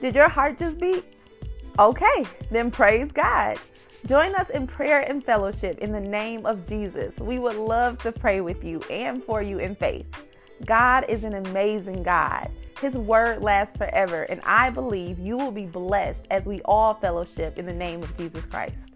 Did your heart just beat? Okay, then praise God. Join us in prayer and fellowship in the name of Jesus. We would love to pray with you and for you in faith. God is an amazing God. His word lasts forever, and I believe you will be blessed as we all fellowship in the name of Jesus Christ.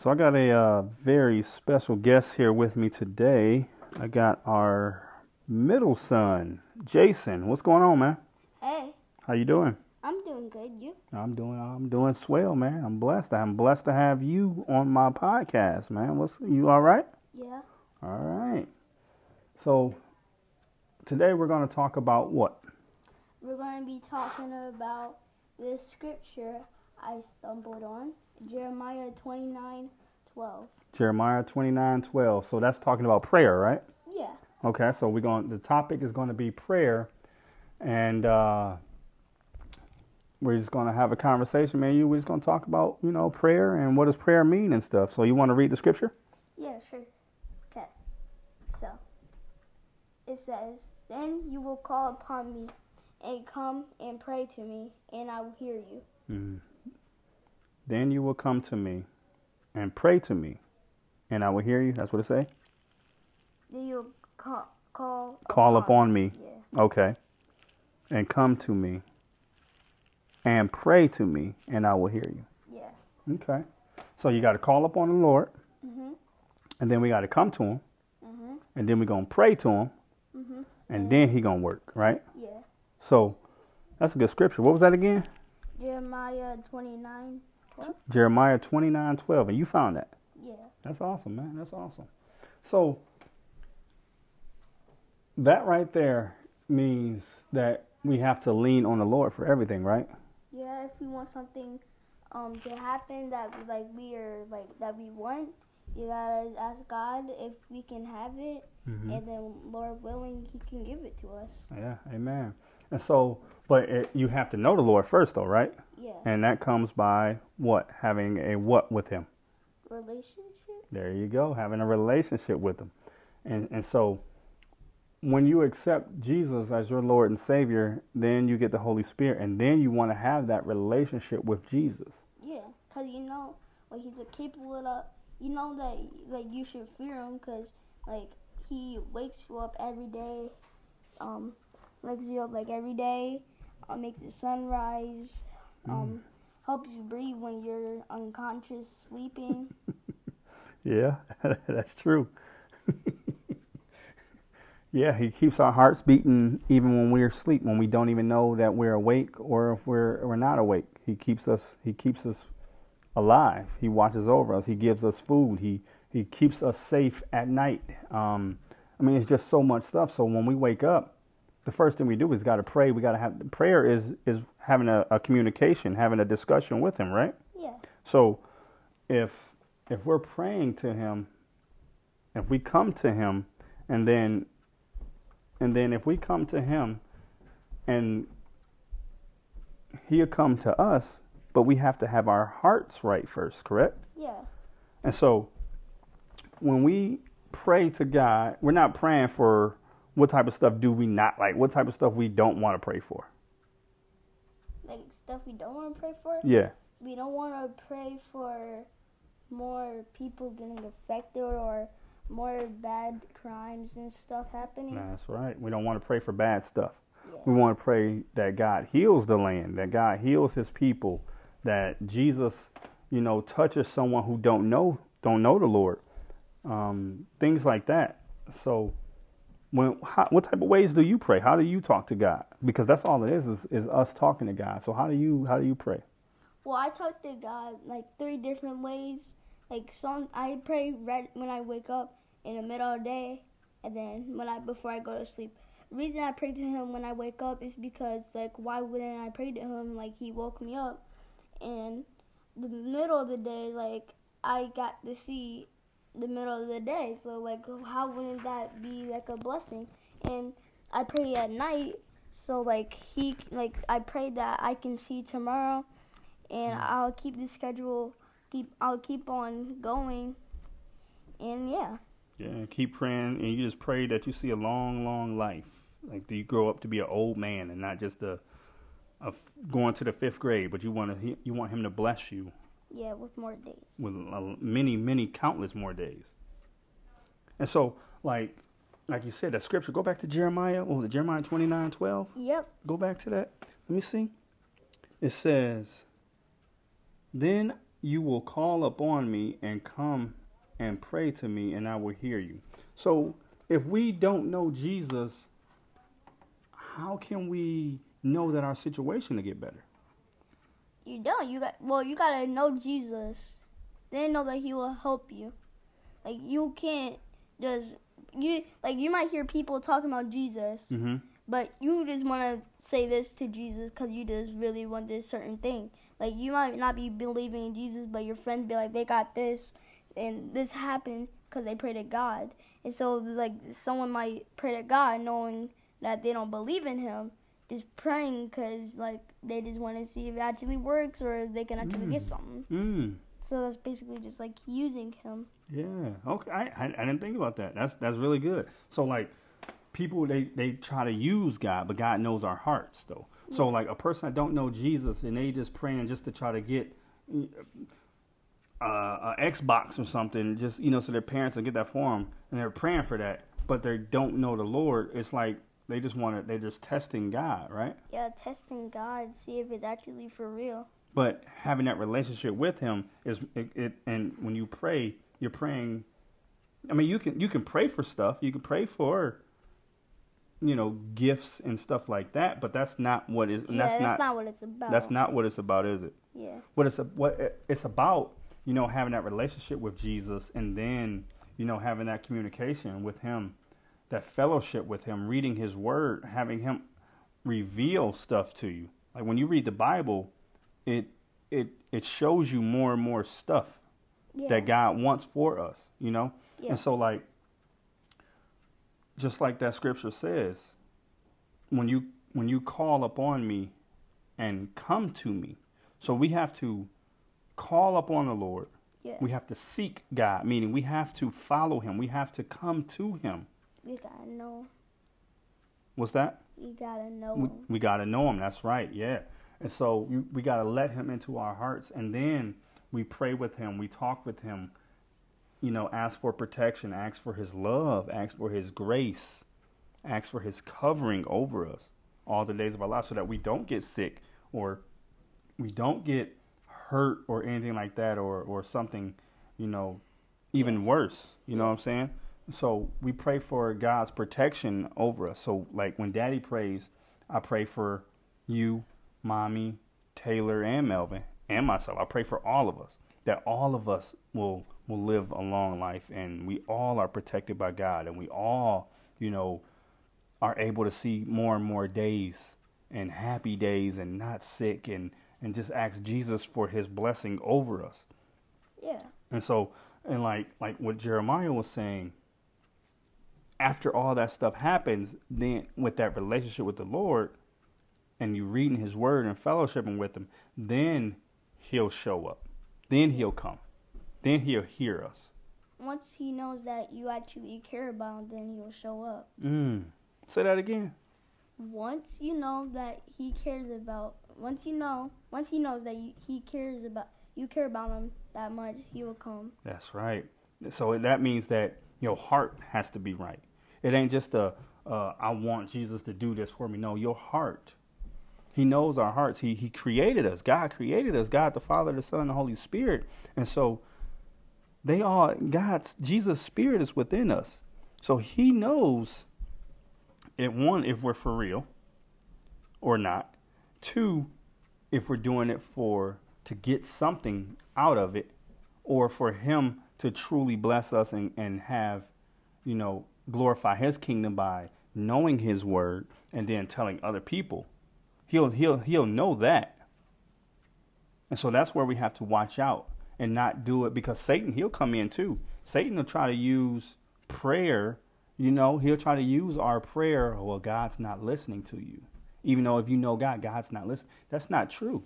So I got a uh, very special guest here with me today. I got our middle son, Jason. What's going on, man? Hey, How you doing? I'm doing good. You? I'm doing I'm doing swell, man. I'm blessed. I'm blessed to have you on my podcast, man. What's you all right? Yeah. All right. So today we're going to talk about what? We're going to be talking about this scripture I stumbled on, Jeremiah 29 12. Jeremiah 29:12. So that's talking about prayer, right? Yeah. Okay, so we're going. The topic is going to be prayer, and uh, we're just going to have a conversation, man. You, we're just going to talk about you know prayer and what does prayer mean and stuff. So you want to read the scripture? Yeah, sure. Okay. So, it says, Then you will call upon me and come and pray to me, and I will hear you. Mm. Then you will come to me and pray to me, and I will hear you. That's what it say. Then you'll call, call, Call upon me. Yeah. Okay. And come to me and pray to me, and I will hear you. Yeah. Okay. So you got to call upon the Lord, Mhm. and then we got to come to Him, Mhm. and then we're going to pray to Him, Mhm. and then He going to work, right? Yeah. So that's a good scripture. What was that again? Jeremiah 29 12. Jeremiah 29 12. And you found that. Yeah. That's awesome, man. That's awesome. So that right there means that we have to lean on the Lord for everything, right? Yeah, if we want something um to happen that like we are like that we want, you gotta ask God if we can have it, Mm-hmm. and then Lord willing, He can give it to us. Yeah, amen. And so, but it, you have to know the Lord first, though, right? Yeah, And that comes by what? Having a what with Him. relationship. There you go, having a relationship with Him. And and so, when you accept Jesus as your Lord and Savior, then you get the Holy Spirit, and then you want to have that relationship with Jesus. Yeah, cause you know like He's a capable of. You know that like you should fear Him, cause like He wakes you up every day, um, wakes you up like every day, uh, makes the sun rise, um, helps you breathe when you're unconscious sleeping. Yeah, that's true. Yeah, he keeps our hearts beating even when we're asleep, when we don't even know that we're awake or if we're we're not awake. He keeps us he keeps us alive. He watches over us. He gives us food. He he keeps us safe at night. Um, I mean, it's just so much stuff. So when we wake up, the first thing we do is got to pray. We got to have prayer is is having a, a communication, having a discussion with him, right? Yeah. So if if we're praying to him, if we come to him and then and then if we come to him and he'll come to us, but we have to have our hearts right first, correct? Yeah. And so when we pray to God, we're not praying for what type of stuff do we not like, what type of stuff we don't want to pray for. Like stuff we don't want to pray for. Yeah. We don't want to pray for more people getting affected or more bad crimes and stuff happening. That's right. We don't want to pray for bad stuff. Yeah. We want to pray that God heals the land, that God heals his people, that Jesus, you know, touches someone who don't know don't know the Lord. Um, things like that. So when how, what type of ways do you pray? How do you talk to God? Because that's all it is, is is us talking to God. So how do you how do you pray? Well, I talk to God like three different ways. Like some, I pray right when I wake up in the middle of the day, and then when I before I go to sleep. The reason I pray to Him when I wake up is because like why wouldn't I pray to Him like He woke me up, and the middle of the day like I got to see the middle of the day. So like how wouldn't that be like a blessing? And I pray at night. So like he like I pray that I can see tomorrow and mm-hmm. I'll keep the schedule keep I'll keep on going and yeah. Yeah, keep praying, and you just pray that you see a long, long life. Like, do you grow up to be an old man and not just a, a going to the fifth grade, but you want to you want him to bless you Yeah, with more days. with many, many, countless more days. And so, like, like you said, that scripture. Go back to Jeremiah. What was it? Jeremiah twenty nine twelve. Yep. Go back to that. Let me see. It says, Then you will call upon me and come and pray to me, and I will hear you. So, if we don't know Jesus, how can we know that our situation to get better? You don't. You got well. You gotta know Jesus. Then know that He will help you. Like you can't just you like you might hear people talking about Jesus, Mm-hmm. but you just want to say this to Jesus because you just really want this certain thing. Like you might not be believing in Jesus, but your friends be like they got this, and this happened because they pray to God. And so like someone might pray to God knowing that they don't believe in Him, just praying because like they just want to see if it actually works or if they can actually get Mm. something. Mm. So that's basically just like using Him. Yeah. Okay. I, I I didn't think about that. That's that's really good. So like people they they try to use God, but God knows our hearts though. So like a person that don't know Jesus and they just praying just to try to get uh, a Xbox or something, just you know, so their parents will get that for them, and they're praying for that, but they don't know the Lord. It's like they just want to. They're just testing God, right? Yeah, testing God, see if it's actually for real. But having that relationship with Him is it, it. And when you pray, you're praying. I mean, you can you can pray for stuff. You can pray for, you know, gifts and stuff like that. But that's not what is. yeah, that's that's not. not, what it's about. That's not what it's about, is it? Yeah. What it's a, what it's about, you know, having that relationship with Jesus, and then you know having that communication with Him, that fellowship with Him, reading His Word, having Him reveal stuff to you. Like when you read the Bible, it it it shows you more and more stuff Yeah. that God wants for us, you know? Yeah. And so like just like that scripture says, when you when you call upon me and come to me. So we have to call upon the Lord. Yeah. We have to seek God, meaning we have to follow him. We have to come to him. You gotta know. What's that? You gotta know. We, we got to know him. That's right. Yeah. And so we, we got to let him into our hearts. And then we pray with him. We talk with him. You know, ask for protection, ask for his love, ask for his grace, ask for his covering over us all the days of our life so that we don't get sick or we don't get hurt or anything like that or, or something, you know, even worse. You know what I'm saying? So we pray for God's protection over us. So like when Daddy prays, I pray for you, Mommy, Taylor, and Melvin, and myself. I pray for all of us that all of us will will live a long life, and we all are protected by God, and we all, you know, are able to see more and more days and happy days, and not sick, and and just ask Jesus for His blessing over us. Yeah. And so, and like like what Jeremiah was saying, after all that stuff happens, then with that relationship with the Lord, and you reading His Word and fellowshipping with Him, then He'll show up. Then He'll come. Then He'll hear us. Once he knows that you actually care about him, then he'll show up. Mm. Say that again. Once you know that he cares about, once you know, once he knows that you, he cares about, you care about him that much, he will come. That's right. So that means that your heart has to be right. It ain't just a uh, I want Jesus to do this for me. No, your heart. He knows our hearts. He he created us. God created us. God the Father, the Son, the Holy Spirit. And so they all God's Jesus' spirit is within us. So he knows it one if we're for real or not. Two, if we're doing it for to get something out of it or for him to truly bless us and, and have, you know, glorify his kingdom by knowing his word and then telling other people. He'll he'll he'll know that. And so that's where we have to watch out and not do it because Satan he'll come in too. Satan will try to use prayer, you know, he'll try to use our prayer, well God's not listening to you. Even though if you know God, God's not listening. That's not true.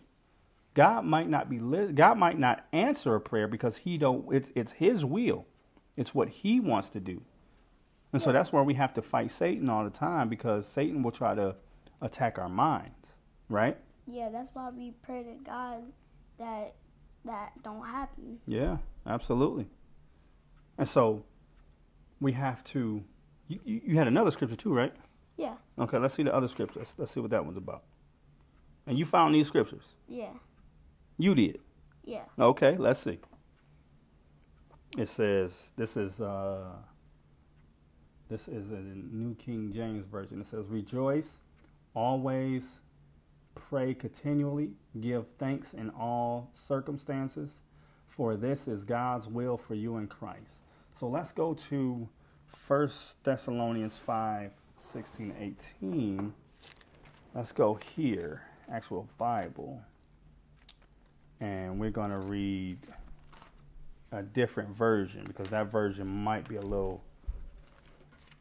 God might not be God might not answer a prayer because he don't it's it's his will. It's what he wants to do. And so that's where we have to fight Satan all the time because Satan will try to attack our minds, right? Yeah, that's why we pray to God that that don't happen. Yeah, absolutely. And so we have to. You you had another scripture too, right? Yeah. Okay, let's see the other scripture. Let's, let's see what that one's about. And you found these scriptures. Yeah. You did. Yeah. Okay, let's see. It says this is uh this is a New King James version. It says rejoice always pray continually give thanks in all circumstances for this is God's will for you in Christ. So let's go to 1 Thessalonians 5 16 18. Let's go here, actual Bible and we're going to read a different version because that version might be a little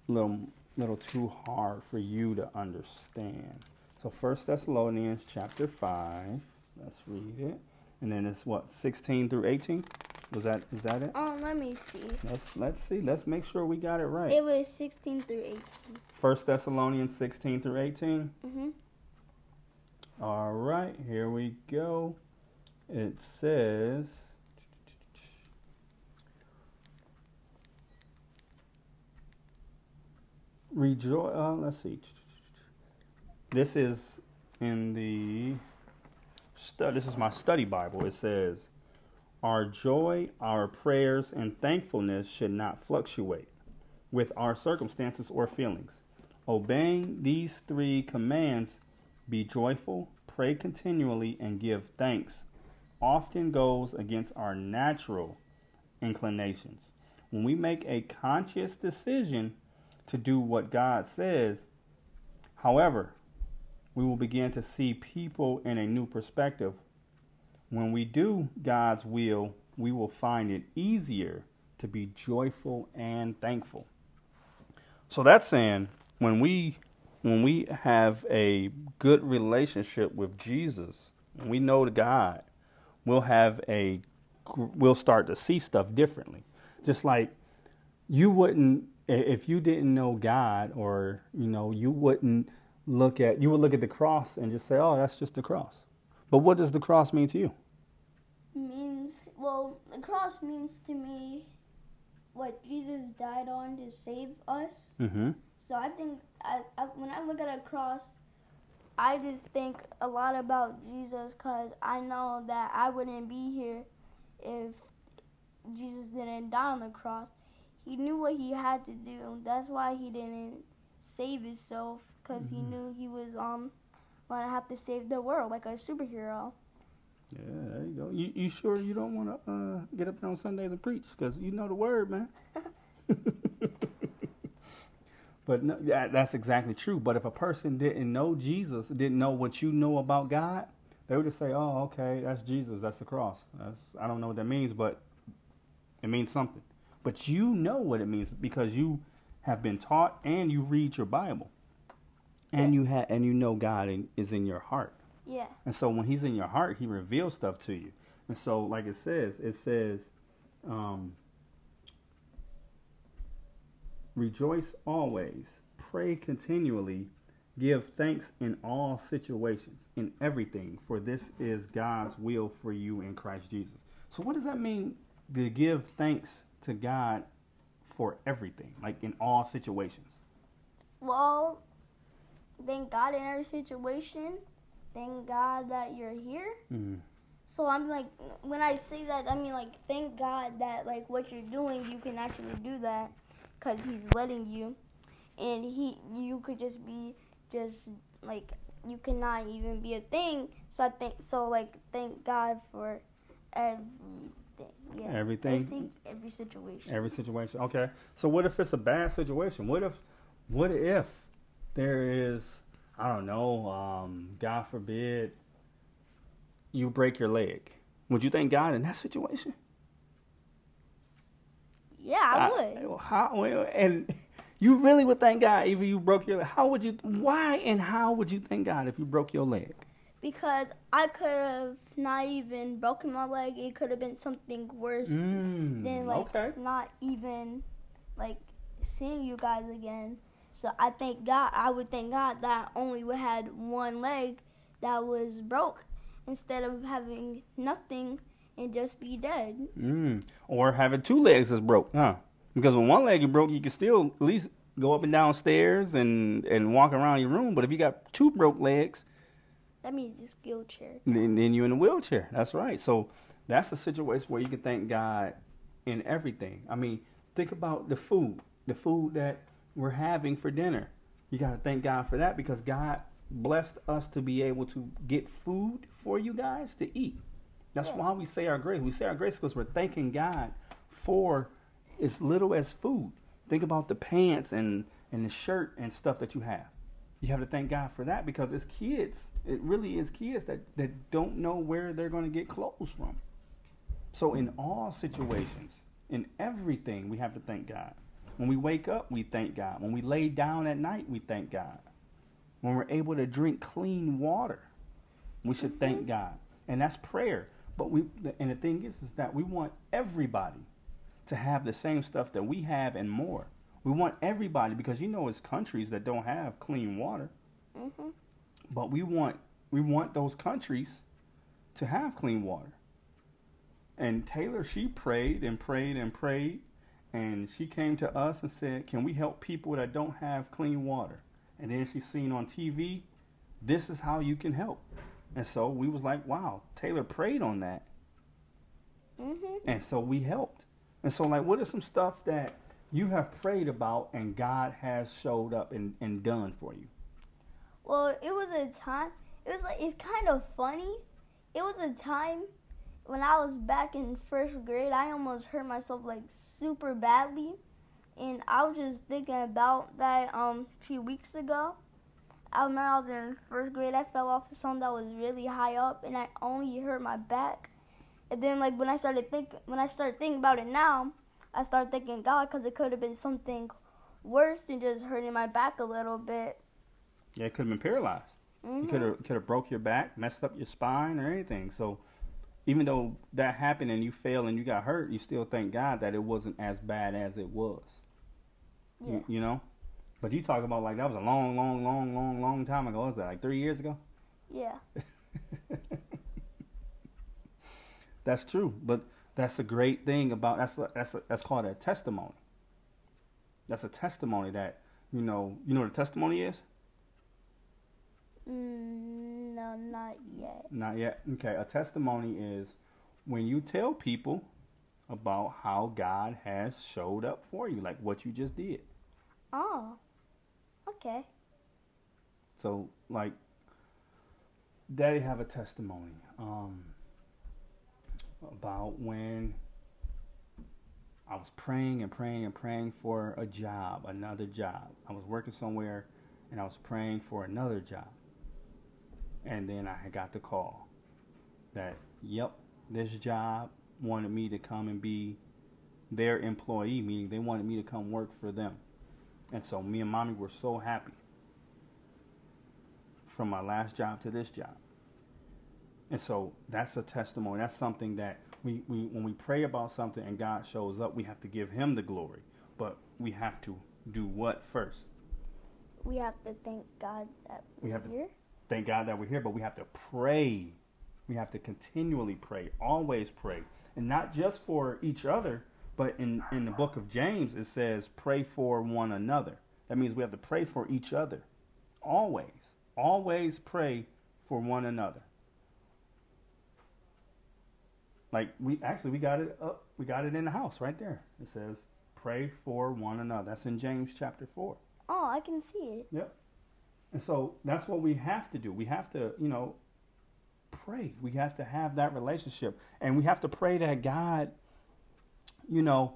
little little too hard for you to understand. So First Thessalonians chapter 5, let's read it. And then it's what 16 through 18? Was that is that it? Um, let me see. Let's let's see. Let's make sure we got it right. It was 16 through 18. First Thessalonians 16 through 18. Mhm. All right, here we go. It says Rejoice. Uh, let's see. This is in the stu- This is my study Bible. It says, "Our joy, our prayers, and thankfulness should not fluctuate with our circumstances or feelings. Obeying these three commands, be joyful, pray continually, and give thanks, often goes against our natural inclinations. When we make a conscious decision to do what God says, however, we will begin to see people in a new perspective. When we do God's will, we will find it easier to be joyful and thankful. So that's saying when we when we have a good relationship with Jesus, we know God, we'll have a we'll start to see stuff differently. Just like you wouldn't if you didn't know God or you know you wouldn't look at you would look at the cross and just say, "Oh, that's just the cross." But what does the cross mean to you? Means, well, the cross means to me what Jesus died on to save us. Mm-hmm. So I think I, I, when I look at a cross, I just think a lot about Jesus because I know that I wouldn't be here if Jesus didn't die on the cross. He knew what he had to do. That's why he didn't save himself because he Mhm. knew he was um gonna have to save the world like a superhero. Yeah, there you go. You, you sure you don't want to uh, get up there on Sundays and preach? Because you know the word, man. but no, that, that's exactly true. But if a person didn't know Jesus, didn't know what you know about God, they would just say, "Oh, okay, that's Jesus. That's the cross. That's I don't know what that means, but it means something." But you know what it means because you have been taught and you read your Bible, and you have and you know God in, is in your heart. Yeah. And so when he's in your heart, he reveals stuff to you. And so, like it says, it says, um, rejoice always, pray continually, give thanks in all situations, in everything, for this is God's will for you in Christ Jesus. So, what does that mean to give thanks to God for everything, like in all situations? Well, thank God in every situation. Thank God that you're here. Mm. So I'm like, when I say that, I mean like, thank God that like what you're doing, you can actually do that, cause He's letting you, and He, you could just be just like you cannot even be a thing. So I think so like thank God for everything. Yeah. Everything? Every, every situation. Every situation. Okay. So what if it's a bad situation? What if what if there is I don't know, um, God forbid you break your leg. Would you thank God in that situation? yeah, I would. How well, and you really would thank God if you broke your leg. How would you why and how would you thank God if you broke your leg? because I could have not even broken my leg. It could have been something worse Mm, than like okay. not even like seeing you guys again. So I thank God. I would thank God that I only had one leg that was broke instead of having nothing and just be dead. Mm. Or having two legs that's broke, huh? Because when one leg is broke, you can still at least go up and down stairs and, and walk around your room. But if you got two broke legs, That means this wheelchair. then, then you're in a wheelchair. That's right. So that's a situation where you can thank God in everything. I mean, think about the food, the food that we're having for dinner. You got to thank God for that because God blessed us to be able to get food for you guys to eat. That's Yeah. why we say our grace. We say our grace because we're thanking God for as little as food. Think about the pants and, and the shirt and stuff that you have. You have to thank God for that because it's kids. It really is kids that, that don't know where they're going to get clothes from. So, in all situations, in everything, we have to thank God. When we wake up, we thank God. When we lay down at night, we thank God. When we're able to drink clean water, we should thank God. And that's prayer. But we and the thing is is that we want everybody to have the same stuff that we have and more. We want everybody because you know it's countries that don't have clean water. hmm But we want we want those countries to have clean water. And Taylor, she prayed and prayed and prayed, and she came to us and said, "Can we help people that don't have clean water?" And then she seen on TV, "This is how you can help." And so we was like, "Wow, Taylor prayed on that." hmm And so we helped. And so, like, what is some stuff that you have prayed about and God has showed up and, and done for you? Well, it was a time. It was like it's kind of funny. It was a time when I was back in first grade. I almost hurt myself like super badly, and I was just thinking about that um a few weeks ago. I remember I was in first grade. I fell off of something that was really high up, and I only hurt my back. And then like when I started think when I started thinking about it now, I started thinking God because it could have been something worse than just hurting my back a little bit. Yeah, it could have been paralyzed. hmm You could have could have broke your back, messed up your spine, or anything. So, even though that happened and you fell and you got hurt, you still thank God that it wasn't as bad as it was. Yeah. You, you know. But you talk about like that was a long, long, long, long, long time ago. Was that like three years ago? Yeah. That's true, but that's a great thing about that's that's that's called a testimony. That's a testimony that you know you know what a testimony is. Mm, no, not yet. Not yet. Okay, a testimony is when you tell people about how God has showed up for you, like what you just did. Oh. Okay. So, like, Daddy have a testimony um, about when I was praying and praying and praying for a job, another job. I was working somewhere, and I was praying for another job, and then I got the call that, yep, this job wanted me to come and be their employee, meaning they wanted me to come work for them. And so me and mommy were so happy from my last job to this job. And so that's a testimony. That's something that we, we when we pray about something and God shows up, we have to give him the glory. But we have to do what first? We have to thank God that We have to- here. Thank God that we're here, but we have to pray. We have to continually pray, always pray. And not just for each other, but in, in the book of James, it says, pray for one another. That means we have to pray for each other. Always. Always pray for one another. Like we actually we got it up we got it in the house right there. It says pray for one another. That's in James chapter four. Oh, I can see it. And so that's what we have to do. We have to, you know, pray. We have to have that relationship. And we have to pray that God, you know,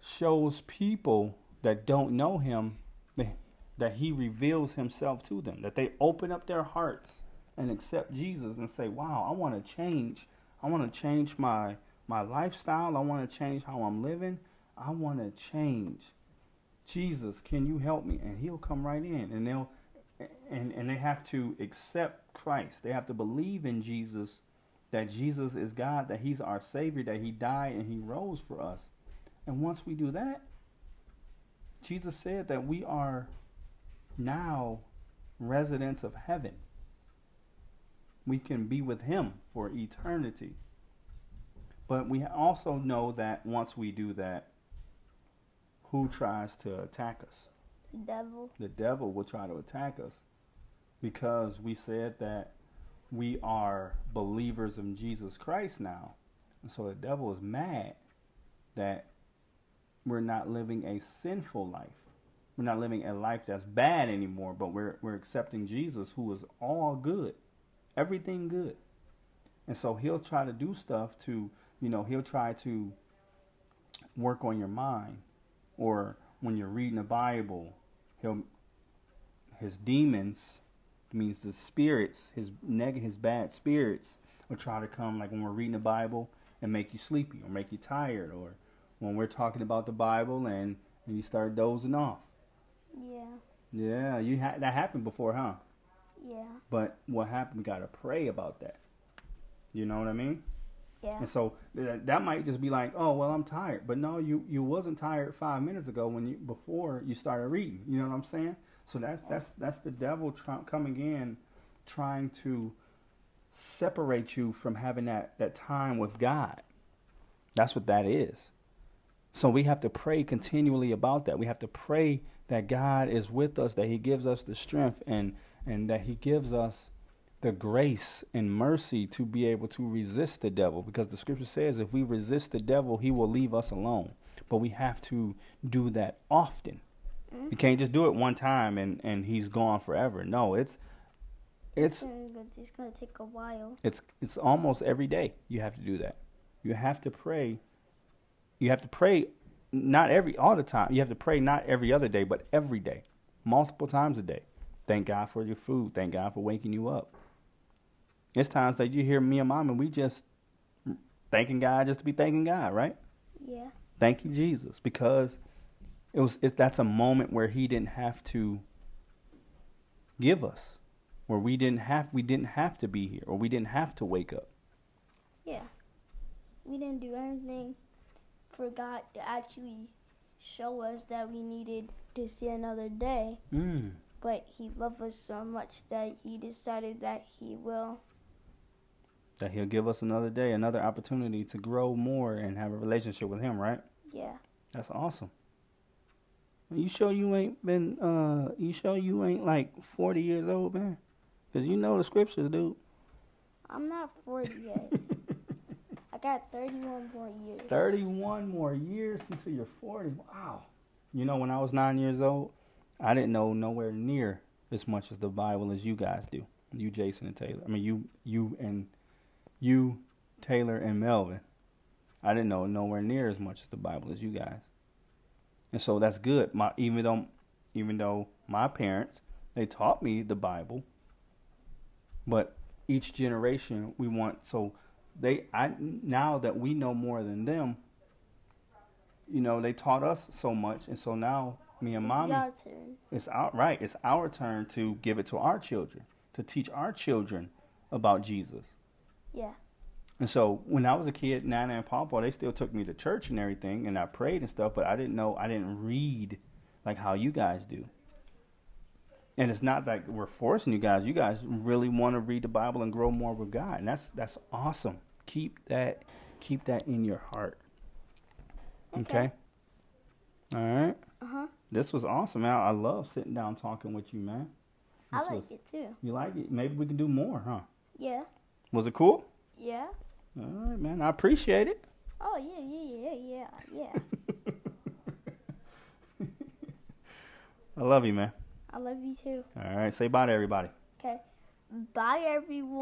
shows people that don't know him that, he reveals himself to them. That they open up their hearts and accept Jesus and say, Wow, I want to change. I want to change my my lifestyle. I want to change how I'm living. I want to change. Jesus, can you help me? And he'll come right in and they'll and and they have to accept Christ. They have to believe in Jesus, that Jesus is God, that He's our Savior, that He died and He rose for us. And once we do that, Jesus said that we are now residents of heaven. We can be with Him for eternity. But we also know that once we do that, who tries to attack us? The devil. The devil will try to attack us because we said that we are believers in Jesus Christ now. And so the devil is mad that we're not living a sinful life. We're not living a life that's bad anymore, but we're we're accepting Jesus who is all good. Everything good. And so he'll try to do stuff to, you know, he'll try to work on your mind or when you're reading the Bible, he'll his demons means the spirits, his neg his bad spirits will try to come like when we're reading the Bible and make you sleepy or make you tired or when we're talking about the Bible and, and you start dozing off. Yeah. Yeah, you ha- that happened before, huh? Yeah. But what happened? We gotta pray about that. You know what I mean? Yeah. And so that, that might just be like, oh well, I'm tired. But no, you you wasn't tired five minutes ago when you before you started reading. You know what I'm saying? So that's that's that's the devil try, coming in, trying to separate you from having that that time with God. That's what that is. So we have to pray continually about that. We have to pray that God is with us, that He gives us the strength and and that He gives us the grace and mercy to be able to resist the devil. Because the scripture says if we resist the devil he will leave us alone. But we have to do that often. Mm-hmm. you can't just do it one time and and he's gone forever. No it's it's It's it's gonna take a while. it's it's almost every day you have to do that. You have to pray. You have to pray not every all the time. You have to pray not every other day but every day. Multiple times a day. Thank god for your food. Thank god for waking you up it's times that you hear me and mom and we just thanking god just to be thanking god right Yeah. thank you jesus because it was it, that's a moment where he didn't have to give us where we didn't have we didn't have to be here or we didn't have to wake up Yeah. We didn't do anything for God to actually show us that we needed to see another day, mm. but He loved us so much that He decided that He will. That he'll give us another day another opportunity to grow more and have a relationship with him right Yeah. that's awesome you sure you ain't been uh you sure you ain't like 40 years old man because you know the scriptures dude I'm not 40 yet. I got 31 more years. 31 more years until you're 40. Wow. You know, when I was nine years old, I didn't know nowhere near as much as the Bible as you guys do. You, Jason, and Taylor. I mean, you, you, and you, Taylor, and Melvin. I didn't know nowhere near as much as the Bible as you guys. And so that's good. My even though, even though my parents they taught me the Bible, but each generation we want so they I now that we know more than them, you know, they taught us so much, and so now me and It's mommy, it's our right. It's our turn to give it to our children, to teach our children about Jesus. Yeah. And so when I was a kid, Nana and Papa, they still took me to church and everything, and I prayed and stuff, but I didn't know, I didn't read like how you guys do. And it's not like we're forcing you guys. You guys really want to read the Bible and grow more with God, and that's that's awesome. Keep that, keep that in your heart. Okay. All right. Uh huh. This was awesome, man. I love sitting down talking with you, man. I like was- it too. You like it? Maybe we can do more, huh? Yeah. Was it cool? Yeah. All right, man. I appreciate it. Oh yeah, yeah, yeah, yeah, yeah. I love you, man. I love you too. All right, say bye to everybody. Okay. Bye everyone.